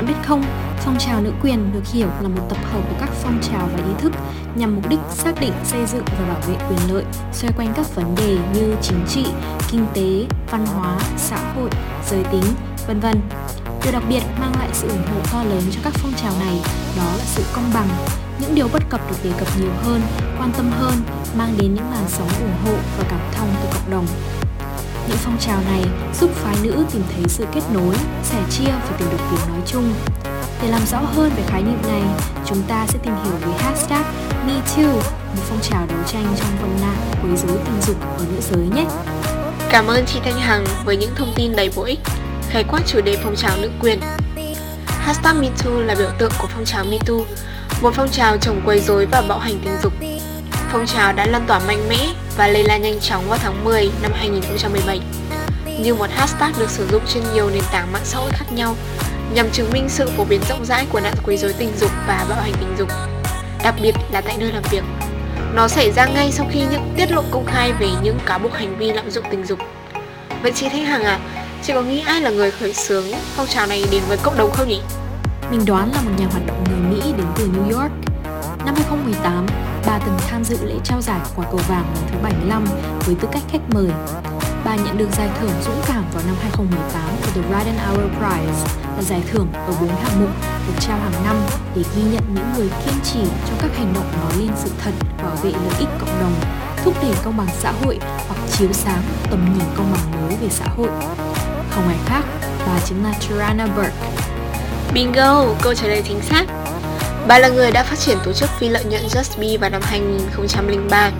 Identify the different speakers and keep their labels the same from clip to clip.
Speaker 1: Bạn biết không, phong trào nữ quyền được hiểu là một tập hợp của các phong trào và ý thức nhằm mục đích xác định, xây dựng và bảo vệ quyền lợi xoay quanh các vấn đề như chính trị, kinh tế, văn hóa, xã hội, giới tính, vân vân. Điều đặc biệt mang lại sự ủng hộ to lớn cho các phong trào này đó là sự công bằng. Những điều bất cập được đề cập nhiều hơn, quan tâm hơn, mang đến những làn sóng ủng hộ và cảm thông từ cộng đồng. Những phong trào này giúp phái nữ tìm thấy sự kết nối, sẻ chia và tìm được tiếng nói chung. Để làm rõ hơn về khái niệm này, chúng ta sẽ tìm hiểu về hashtag MeToo, một phong trào đấu tranh trong vấn nạn quấy rối tình dục ở nữ giới nhé.
Speaker 2: Cảm ơn chị Thanh Hằng với những thông tin đầy bổ ích, khái quát chủ đề phong trào nữ quyền. Hashtag MeToo là biểu tượng của phong trào MeToo, một phong trào chống quấy rối và bạo hành tình dục. Phong trào đã lan tỏa mạnh mẽ và lây lan nhanh chóng vào tháng 10 năm 2017 như một hashtag được sử dụng trên nhiều nền tảng mạng xã hội khác nhau nhằm chứng minh sự phổ biến rộng rãi của nạn quấy rối tình dục và bạo hành tình dục, đặc biệt là tại nơi làm việc. Nó xảy ra ngay sau khi những tiết lộ công khai về những cáo buộc hành vi lạm dụng tình dục. Vậy chị Thanh Hằng à, chị có nghĩ ai là người khởi xướng phong trào này đến với cộng đồng không nhỉ?
Speaker 1: Mình đoán là một nhà hoạt động người Mỹ đến từ New York. Năm 2018, bà từng tham dự lễ trao giải quả cầu vàng lần thứ 75 với tư cách khách mời. Bà nhận được giải thưởng dũng cảm vào năm 2018 của The Right Hour Prize là giải thưởng ở bốn hạng mục được trao hàng năm để ghi nhận những người kiên trì trong các hành động nói lên sự thật, bảo vệ lợi ích cộng đồng, thúc đẩy công bằng xã hội hoặc chiếu sáng tầm nhìn công bằng mới về xã hội. Không ai khác, bà chính là Tarana Burke.
Speaker 2: Bingo, câu trả lời chính xác. Bà là người đã phát triển tổ chức phi lợi nhuận Just Be vào năm 2003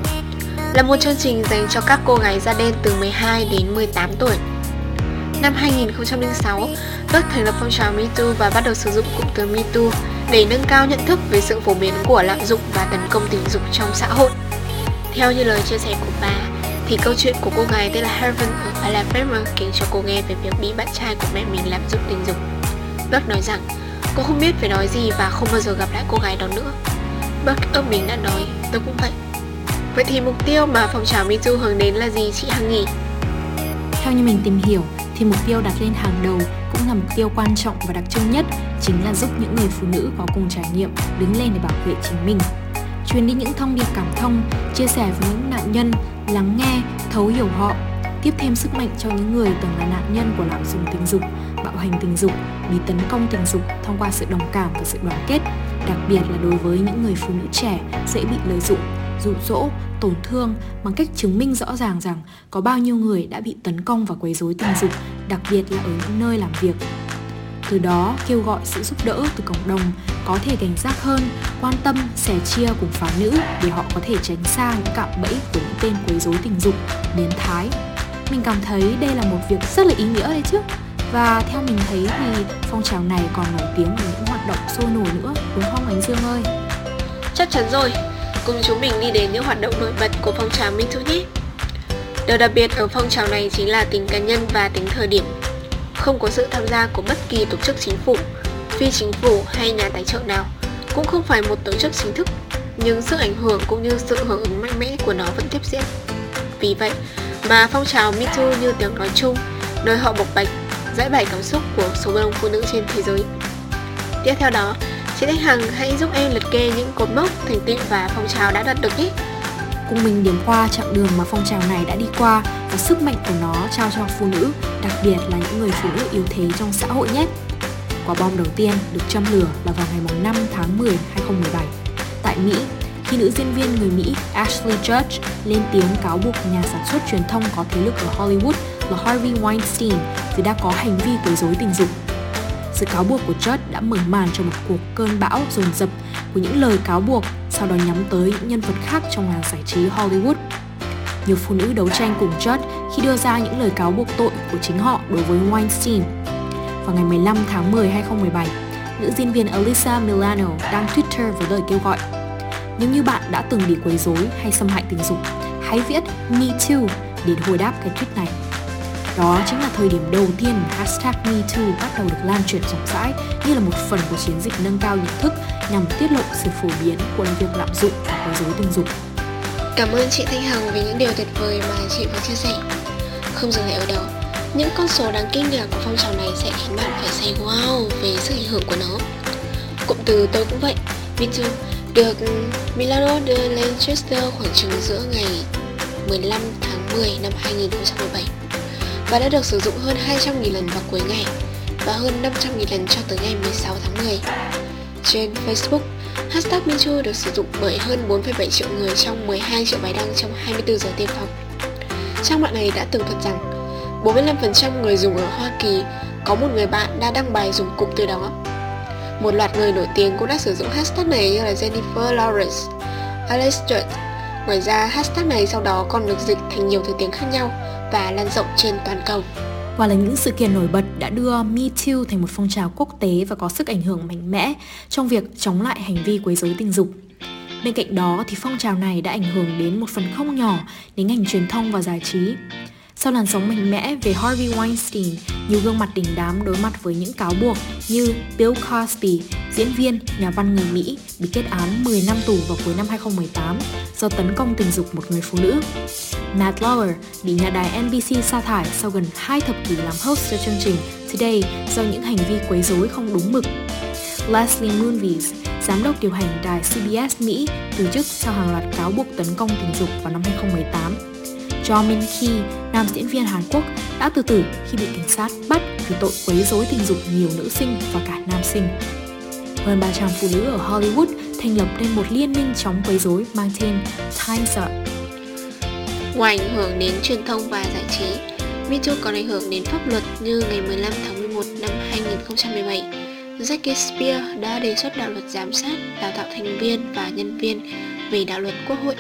Speaker 2: là một chương trình dành cho các cô gái da đen từ 12 đến 18 tuổi. Năm 2006, Đức thành lập phong trào MeToo và bắt đầu sử dụng cụm từ MeToo để nâng cao nhận thức về sự phổ biến của lạm dụng và tấn công tình dục trong xã hội. Theo như lời chia sẻ của bà, thì câu chuyện của cô gái tên là Heaven ở Alabama kể cho cô nghe về việc bị bạn trai của mẹ mình lạm dụng tình dục. Buck nói rằng cô không biết phải nói gì và không bao giờ gặp lại cô gái đó nữa. Buck ấp mình đã nói, tôi cũng vậy. Vậy thì mục tiêu mà phong trào MeToo hướng đến là gì chị Hằng nhỉ?
Speaker 1: Theo như mình tìm hiểu thì mục tiêu đặt lên hàng đầu cũng là mục tiêu quan trọng và đặc trưng nhất chính là giúp những người phụ nữ có cùng trải nghiệm đứng lên để bảo vệ chính mình. Truyền đi những thông điệp cảm thông, chia sẻ với những nạn nhân, lắng nghe, thấu hiểu họ, tiếp thêm sức mạnh cho những người từng là nạn nhân của lạm dụng tình dục, bạo hành tình dục, bị tấn công tình dục thông qua sự đồng cảm và sự đoàn kết, đặc biệt là đối với những người phụ nữ trẻ dễ bị lợi dụng dụ dỗ, tổn thương bằng cách chứng minh rõ ràng rằng có bao nhiêu người đã bị tấn công và quấy rối tình dục, đặc biệt là ở những nơi làm việc. Từ đó kêu gọi sự giúp đỡ từ cộng đồng, có thể cảnh giác hơn, quan tâm, sẻ chia cùng phái nữ để họ có thể tránh xa những cạm bẫy của những tên quấy rối tình dục, biến thái. Mình cảm thấy đây là một việc rất là ý nghĩa đấy chứ. Và theo mình thấy thì phong trào này còn nổi tiếng với những hoạt động sôi nổi nữa, đúng không Ánh Dương ơi?
Speaker 2: Chắc chắn rồi, cùng chúng mình đi đến những hoạt động nổi bật của phong trào MeToo nhé. Điều đặc biệt ở phong trào này chính là tính cá nhân và tính thời điểm. Không có sự tham gia của bất kỳ tổ chức chính phủ, phi chính phủ hay nhà tài trợ nào, cũng không phải một tổ chức chính thức, nhưng sức ảnh hưởng cũng như sự hưởng ứng mạnh mẽ của nó vẫn tiếp diễn. Vì vậy mà phong trào MeToo như tiếng nói chung, nơi họ bộc bạch, giải bày cảm xúc của số đông phụ nữ trên thế giới. Tiếp theo đó Chị Thanh Hằng hãy giúp em liệt kê những cột mốc, thành tựu và phong trào đã đạt được nhé.
Speaker 1: Cùng mình điểm qua chặng đường mà phong trào này đã đi qua và sức mạnh của nó trao cho phụ nữ, đặc biệt là những người phụ nữ yếu thế trong xã hội nhé. Quả bom đầu tiên được châm lửa là vào ngày 5 tháng 10 2017 tại Mỹ khi nữ diễn viên người Mỹ Ashley Judge lên tiếng cáo buộc nhà sản xuất truyền thông có thế lực ở Hollywood là Harvey Weinstein vì đã có hành vi quấy rối tình dục sự cáo buộc của Judd đã mở màn cho một cuộc cơn bão dồn dập của những lời cáo buộc, sau đó nhắm tới những nhân vật khác trong làng giải trí Hollywood. Nhiều phụ nữ đấu tranh cùng Judd khi đưa ra những lời cáo buộc tội của chính họ đối với Weinstein. Vào ngày 15 tháng 10 2017, nữ diễn viên Alyssa Milano đăng Twitter với lời kêu gọi Nếu như bạn đã từng bị quấy rối hay xâm hại tình dục, hãy viết Me Too để hồi đáp cái tweet này. Đó chính là thời điểm đầu tiên hashtag MeToo bắt đầu được lan truyền rộng rãi như là một phần của chiến dịch nâng cao nhận thức nhằm tiết lộ sự phổ biến của việc lạm dụng và quấy rối tình dục.
Speaker 2: Cảm ơn chị Thanh Hằng vì những điều tuyệt vời mà chị vừa chia sẻ. Không dừng lại ở đó, Những con số đáng kinh ngạc của phong trào này sẽ khiến bạn phải say wow về sức ảnh hưởng của nó. Cụm từ tôi cũng vậy, MeToo được Milano de Lanchester khoảng chừng giữa ngày 15 tháng 10 năm 2017 và đã được sử dụng hơn 200.000 lần vào cuối ngày và hơn 500.000 lần cho tới ngày 16 tháng 10. Trên Facebook, hashtag MeToo được sử dụng bởi hơn 4,7 triệu người trong 12 triệu bài đăng trong 24 giờ tiêm phòng. Trang mạng này đã tường thuật rằng 45% người dùng ở Hoa Kỳ có một người bạn đã đăng bài dùng cụm từ đó. Một loạt người nổi tiếng cũng đã sử dụng hashtag này như là Jennifer Lawrence, Alex Stewart. Ngoài ra, hashtag này sau đó còn được dịch thành nhiều thứ tiếng khác nhau và lan rộng trên toàn cầu.
Speaker 1: Và là những sự kiện nổi bật đã đưa Me Too thành một phong trào quốc tế và có sức ảnh hưởng mạnh mẽ trong việc chống lại hành vi quấy rối tình dục. Bên cạnh đó thì phong trào này đã ảnh hưởng đến một phần không nhỏ đến ngành truyền thông và giải trí. Sau làn sóng mạnh mẽ về Harvey Weinstein, nhiều gương mặt đình đám đối mặt với những cáo buộc như Bill Cosby, diễn viên, nhà văn người Mỹ, bị kết án 10 năm tù vào cuối năm 2018 do tấn công tình dục một người phụ nữ. Matt Lauer bị nhà đài NBC sa thải sau gần 2 thập kỷ làm host cho chương trình Today do những hành vi quấy rối không đúng mực. Leslie Moonves, giám đốc điều hành đài CBS Mỹ, từ chức sau hàng loạt cáo buộc tấn công tình dục vào năm 2018. Jo Min Ki, nam diễn viên Hàn Quốc, đã tự tử khi bị cảnh sát bắt vì tội quấy rối tình dục nhiều nữ sinh và cả nam sinh. Hơn 300 phụ nữ ở Hollywood thành lập nên một liên minh chống quấy rối mang tên Time's Up.
Speaker 2: Ngoài ảnh hưởng đến truyền thông và giải trí, MeToo còn ảnh hưởng đến pháp luật như ngày 15 tháng 11 năm 2017, Jackie Spear đã đề xuất đạo luật giám sát, đào tạo thành viên và nhân viên về đạo luật quốc hội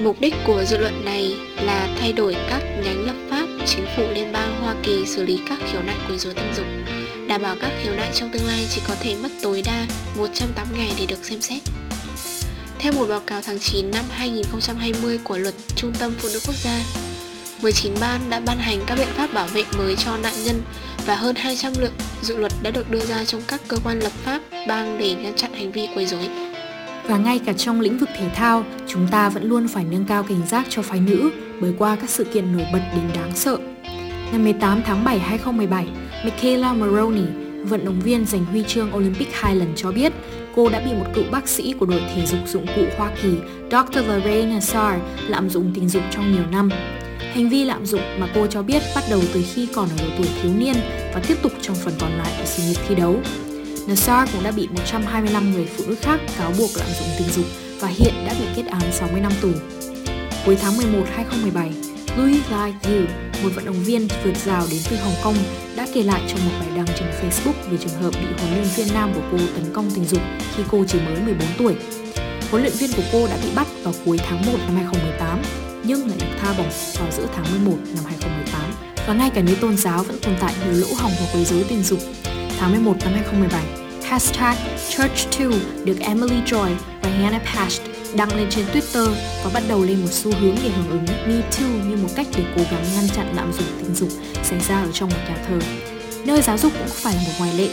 Speaker 2: Mục đích của dự luận này là thay đổi các nhánh lập pháp chính phủ liên bang Hoa Kỳ xử lý các khiếu nại quấy rối tình dục, đảm bảo các khiếu nại trong tương lai chỉ có thể mất tối đa 180 ngày để được xem xét. Theo một báo cáo tháng 9 năm 2020 của Luật Trung tâm Phụ nữ Quốc gia, 19 ban đã ban hành các biện pháp bảo vệ mới cho nạn nhân và hơn 200 lượng dự luật đã được đưa ra trong các cơ quan lập pháp bang để ngăn chặn hành vi quấy rối.
Speaker 1: Và ngay cả trong lĩnh vực thể thao, chúng ta vẫn luôn phải nâng cao cảnh giác cho phái nữ bởi qua các sự kiện nổi bật đến đáng sợ. Ngày 18 tháng 7 2017, Michaela Maroney, vận động viên giành huy chương Olympic hai lần cho biết cô đã bị một cựu bác sĩ của đội thể dục dụng cụ Hoa Kỳ Dr. Lorraine Nassar lạm dụng tình dục trong nhiều năm. Hành vi lạm dụng mà cô cho biết bắt đầu từ khi còn ở độ tuổi thiếu niên và tiếp tục trong phần còn lại của sự nghiệp thi đấu. Nassar cũng đã bị 125 người phụ nữ khác cáo buộc lạm dụng tình dục và hiện đã bị kết án 60 năm tù. Cuối tháng 11 2017, Louis Lai Yu, một vận động viên vượt rào đến từ Hồng Kông, đã kể lại trong một bài đăng trên Facebook về trường hợp bị huấn luyện viên nam của cô tấn công tình dục khi cô chỉ mới 14 tuổi. Huấn luyện viên của cô đã bị bắt vào cuối tháng 1 năm 2018, nhưng lại được tha bổng vào giữa tháng 11 năm 2018. Và ngay cả nếu tôn giáo vẫn tồn tại nhiều lỗ hỏng và quấy rối tình dục, tháng 11 năm 2017, hashtag Church2 được Emily Joy và Hannah Past đăng lên trên Twitter và bắt đầu lên một xu hướng để hưởng ứng Me Too như một cách để cố gắng ngăn chặn lạm dụng tình dục xảy ra ở trong một nhà thờ. Nơi giáo dục cũng không phải là một ngoại lệ.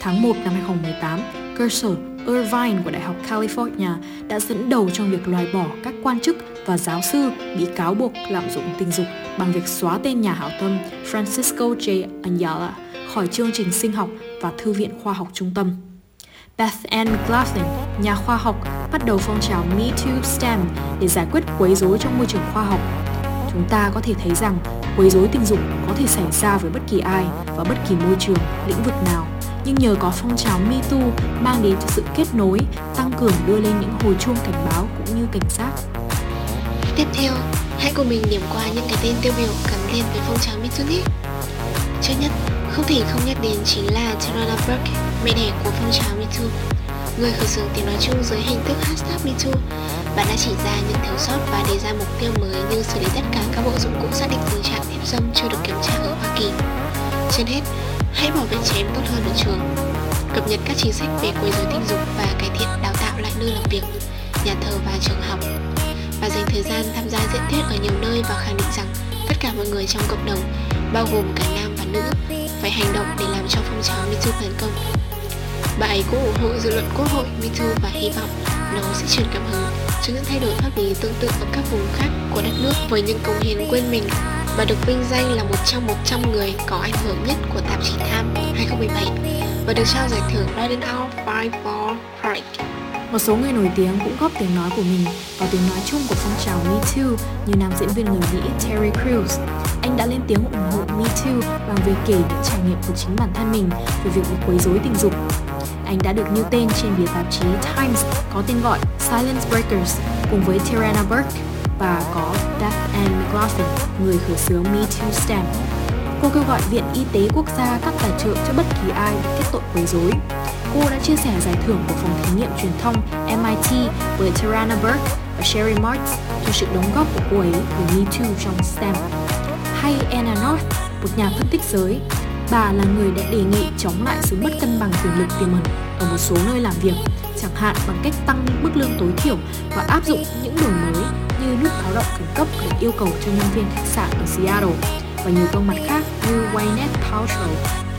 Speaker 1: Tháng 1 năm 2018, cơ sở Irvine của Đại học California đã dẫn đầu trong việc loại bỏ các quan chức và giáo sư bị cáo buộc lạm dụng tình dục bằng việc xóa tên nhà hảo tâm Francisco J. Ayala khỏi chương trình sinh học và Thư viện Khoa học Trung tâm. Beth Ann McLaughlin, nhà khoa học, bắt đầu phong trào Me Too STEM để giải quyết quấy rối trong môi trường khoa học. Chúng ta có thể thấy rằng quấy rối tình dục có thể xảy ra với bất kỳ ai và bất kỳ môi trường, lĩnh vực nào. Nhưng nhờ có phong trào Me Too mang đến sự kết nối, tăng cường đưa lên những hồi chuông cảnh báo cũng như cảnh giác.
Speaker 2: Tiếp theo, hãy cùng mình điểm qua những cái tên tiêu biểu gắn liền với phong trào Me Too nhé. Trước nhất, không thể không nhắc đến chính là Tarana Burke, mẹ đẻ của phong trào MeToo. Người khởi xướng tiếng nói chung dưới hình thức hashtag MeToo, bạn đã chỉ ra những thiếu sót và đề ra mục tiêu mới như xử lý tất cả các bộ dụng cụ xác định tình trạng hiếp dâm chưa được kiểm tra ở Hoa Kỳ. Trên hết, hãy bảo vệ trẻ em tốt hơn ở trường, cập nhật các chính sách về quấy rối tình dục và cải thiện đào tạo lại nơi làm việc, nhà thờ và trường học và dành thời gian tham gia diễn thuyết ở nhiều nơi và khẳng định rằng tất cả mọi người trong cộng đồng, bao gồm cả nam và nữ, phải hành động để làm cho phong trào MeToo thành công. Bà ấy cũng ủng hộ dự luận quốc hội MeToo và hy vọng nó sẽ truyền cảm hứng cho những thay đổi pháp lý tương tự ở các vùng khác của đất nước với những công hiến quên mình và được vinh danh là một trong 100 người có ảnh hưởng nhất của tạp chí Time 2017 và được trao giải thưởng Golden Out Five for Pride.
Speaker 1: Một số người nổi tiếng cũng góp tiếng nói của mình vào tiếng nói chung của phong trào Me Too như nam diễn viên người Mỹ Terry Crews. Anh đã lên tiếng ủng hộ Me Too bằng việc kể những trải nghiệm của chính bản thân mình về việc bị quấy rối tình dục. Anh đã được nêu tên trên bìa tạp chí Times có tên gọi Silence Breakers cùng với Tirana Burke và có Beth Ann McLaughlin, người khởi xướng Me Too Stamp. Cô kêu gọi Viện Y tế Quốc gia các tài trợ cho bất kỳ ai bị kết tội quấy rối. Cô đã chia sẻ giải thưởng của phòng thí nghiệm truyền thông MIT với Tarana Burke và Sherry Marks cho sự đóng góp của cô ấy về Me Too trong STEM. Hay Anna North, một nhà phân tích giới, bà là người đã đề nghị chống lại sự bất cân bằng quyền lực tiềm ẩn ở một số nơi làm việc, chẳng hạn bằng cách tăng mức lương tối thiểu và áp dụng những đổi mới như nút báo động khẩn cấp được yêu cầu cho nhân viên khách sạn ở Seattle và nhiều gương mặt khác như Gwyneth Paltrow,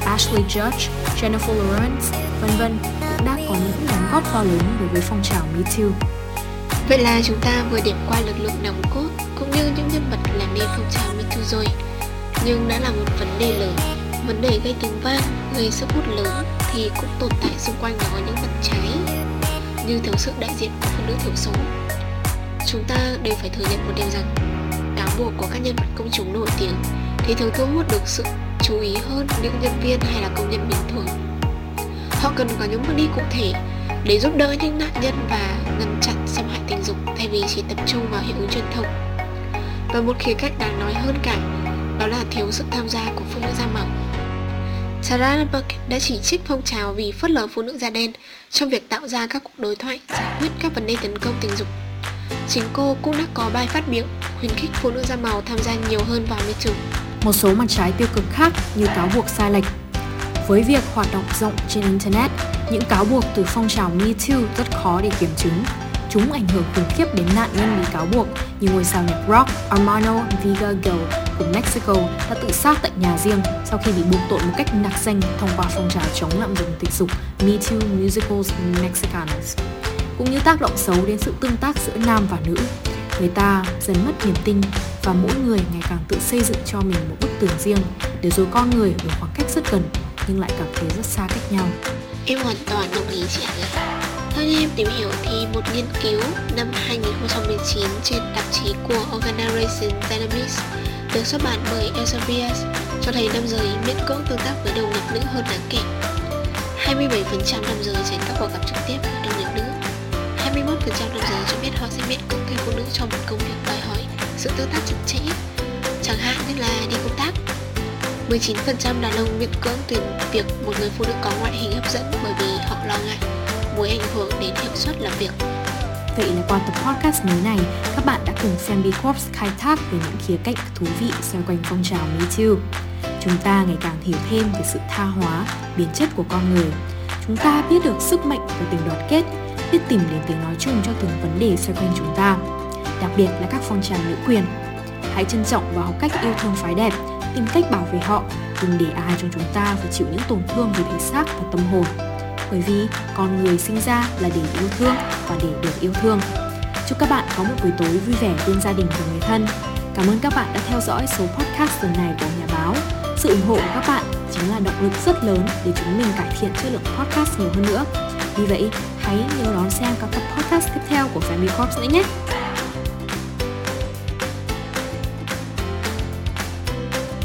Speaker 1: Ashley Judge, Jennifer Lawrence, vân vân cũng đã có những đóng góp to lớn đối với phong trào Me Too.
Speaker 2: Vậy là chúng ta vừa điểm qua lực lượng nòng cốt cũng như những nhân vật làm nên phong trào Me Too rồi. Nhưng đã là một vấn đề lớn, vấn đề gây tiếng vang, gây sức hút lớn thì cũng tồn tại xung quanh nó những mặt trái như thiếu sự đại diện của phụ nữ thiểu số. Chúng ta đều phải thừa nhận một điều rằng cáo buộc của các nhân vật công chúng nổi tiếng thì thường thu hút được sự chú ý hơn những nhân viên hay là công nhân bình thường. Họ cần có những bước đi cụ thể để giúp đỡ những nạn nhân và ngăn chặn xâm hại tình dục thay vì chỉ tập trung vào hiệu ứng truyền thông. Và một khía cạnh đáng nói hơn cả, đó là thiếu sự tham gia của phụ nữ da màu. Sarah Lambert đã chỉ trích phong trào vì phớt lờ phụ nữ da đen trong việc tạo ra các cuộc đối thoại giải quyết các vấn đề tấn công tình dục. Chính cô cũng đã có bài phát biểu khuyến khích phụ nữ da màu tham gia nhiều hơn vào môi trường
Speaker 1: một số mặt trái tiêu cực khác như cáo buộc sai lệch. Với việc hoạt động rộng trên Internet, những cáo buộc từ phong trào Me Too rất khó để kiểm chứng. Chúng ảnh hưởng khủng khiếp đến nạn nhân bị cáo buộc như ngôi sao nhạc rock Armando Vigagel của Mexico đã tự sát tại nhà riêng sau khi bị buộc tội một cách nặc danh thông qua phong trào chống lạm dụng tình dục Me Too Musicals Mexicanos cũng như tác động xấu đến sự tương tác giữa nam và nữ. Người ta dần mất niềm tin và mỗi người ngày càng tự xây dựng cho mình một bức tường riêng để rồi con người ở khoảng cách rất gần nhưng lại cảm thấy rất xa cách nhau.
Speaker 2: Em hoàn toàn đồng ý chị ạ. Theo như em tìm hiểu thì một nghiên cứu năm 2019 trên tạp chí của Organization Dynamics được xuất bản bởi Elsevier cho thấy nam giới miễn cưỡng tương tác với đồng nghiệp nữ hơn đáng kể. 27% nam giới tránh các cuộc gặp trực tiếp với đồng nghiệp nữ 21% nam giới cho biết họ sẽ miễn cưỡng thuê phụ nữ trong một công việc đòi hỏi sự tương tác chặt chẽ, chẳng hạn như là đi công tác. 19% đàn ông miễn cưỡng tuyển việc một người phụ nữ có ngoại hình hấp dẫn bởi vì họ lo ngại mối ảnh hưởng đến hiệu suất làm việc.
Speaker 1: Vậy là qua tập podcast mới này, các bạn đã cùng Family Corps khai thác về những khía cạnh thú vị xoay quanh phong trào Me Too. Chúng ta ngày càng hiểu thêm về sự tha hóa, biến chất của con người. Chúng ta biết được sức mạnh của tình đoàn kết biết tìm đến tiếng nói chung cho từng vấn đề xoay quanh chúng ta, đặc biệt là các phong trào nữ quyền. Hãy trân trọng và học cách yêu thương phái đẹp, tìm cách bảo vệ họ, đừng để ai trong chúng ta phải chịu những tổn thương về thể xác và tâm hồn. Bởi vì con người sinh ra là để yêu thương và để được yêu thương. Chúc các bạn có một buổi tối vui vẻ bên gia đình và người thân. Cảm ơn các bạn đã theo dõi số podcast lần này của nhà báo. Sự ủng hộ của các bạn chính là động lực rất lớn để chúng mình cải thiện chất lượng podcast nhiều hơn nữa. Vì vậy, hãy nhớ đón xem các tập podcast tiếp theo của Family Corps nữa nhé.